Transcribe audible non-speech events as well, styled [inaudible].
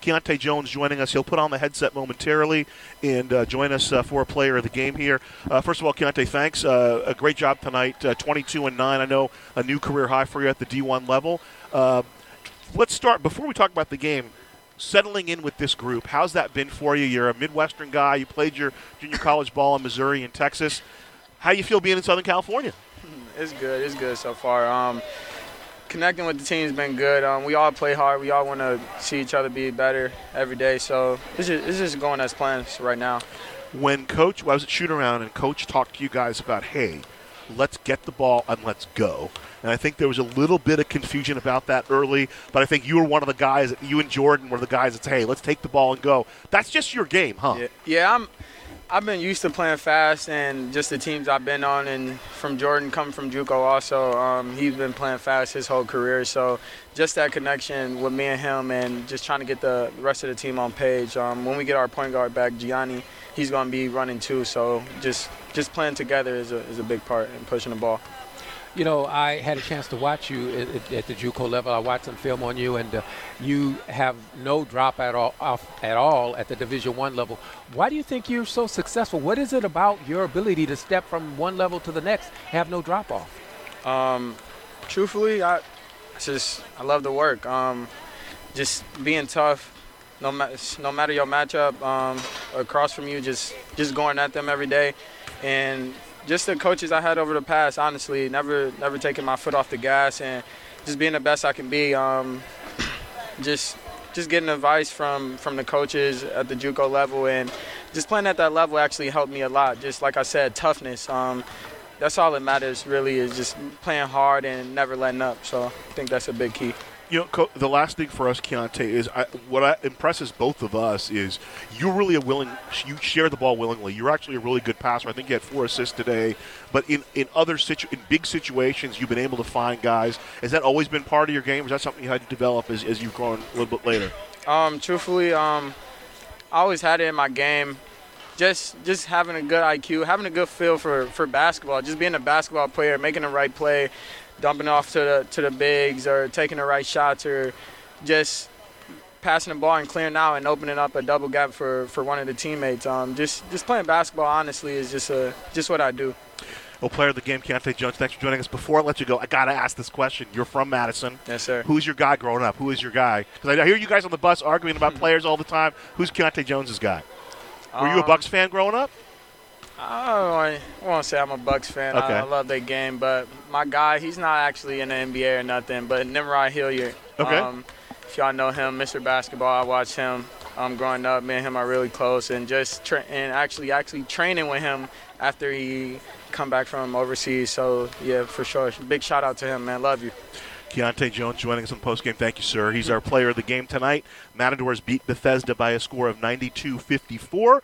Keonte Jones joining us. He'll put on the headset momentarily and uh, join us uh, for a player of the game here. Uh, first of all, Keonte, thanks. Uh, a great job tonight. Uh, 22 and 9. I know a new career high for you at the D1 level. Let's start, before we talk about the game, settling in with this group. How's that been for you? You're a Midwestern guy. You played your junior college ball in Missouri and Texas. How do you feel being in Southern California? [laughs] It's good. It's good so far. Um, connecting with the team's been good. Um, we all play hard. We all want to see each other be better every day. So it's just, it's just going as planned right now. When coach, well, I was at shoot around and coach talked to you guys about, hey, let's get the ball and let's go. And I think there was a little bit of confusion about that early, but I think you were one of the guys, you and Jordan were the guys that say, hey, let's take the ball and go. That's just your game, huh? Yeah, yeah I'm. I've been used to playing fast, and just the teams I've been on, and from Jordan coming from JUCO also, um, he's been playing fast his whole career. So just that connection with me and him, and just trying to get the rest of the team on page. Um, when we get our point guard back, Gianni, he's going to be running too. So just just playing together is a, is a big part in pushing the ball. You know, I had a chance to watch you at, at the JUCO level. I watched some film on you, and uh, you have no drop at all off at all at the Division One level. Why do you think you're so successful? What is it about your ability to step from one level to the next, have no drop off? Um, truthfully, I just I love the work. Um, just being tough, no, ma- no matter your matchup um, across from you, just just going at them every day, and just the coaches I had over the past, honestly, never never taking my foot off the gas and just being the best I can be. Um, [clears throat] just just getting advice from from the coaches at the JUCO level and just playing at that level actually helped me a lot. Just like I said, toughness. Um, that's all that matters really is just playing hard and never letting up. So I think that's a big key you know, the last thing for us, Keonte, is I, what I, impresses both of us is you're really a willing. You share the ball willingly. You're actually a really good passer. I think you had four assists today. But in in other situ, in big situations, you've been able to find guys. Has that always been part of your game? Or is that something you had to develop as, as you've grown a little bit later? Um, truthfully, um, I always had it in my game. Just just having a good IQ, having a good feel for, for basketball, just being a basketball player, making the right play, dumping off to the to the bigs or taking the right shots or just passing the ball and clearing out and opening up a double gap for, for one of the teammates. Um, just just playing basketball honestly is just a just what I do. Well, player of the game, Keonte Jones, thanks for joining us. Before I let you go, I got to ask this question. You're from Madison. Yes, sir. Who's your guy growing up? Who is your guy? Because I hear you guys on the bus arguing about players all the time. Who's Keonte Jones's guy? Were you a um, Bucks fan growing up? I don't want to say I'm a Bucks fan. Okay. I, I, love that game, but my guy, he's not actually in the NBA or nothing. But Nimrod Hilliard. Okay. Um, if y'all know him, Mr. Basketball, I watch him. Um, growing up, me and him are really close, and just tra- and actually actually training with him after he come back from overseas. So yeah, for sure, big shout out to him, man. Love you. Keonte Jones joining us on post game. Thank you, sir. He's our player of the game tonight. Matadors beat Bethesda by a score of 92 54.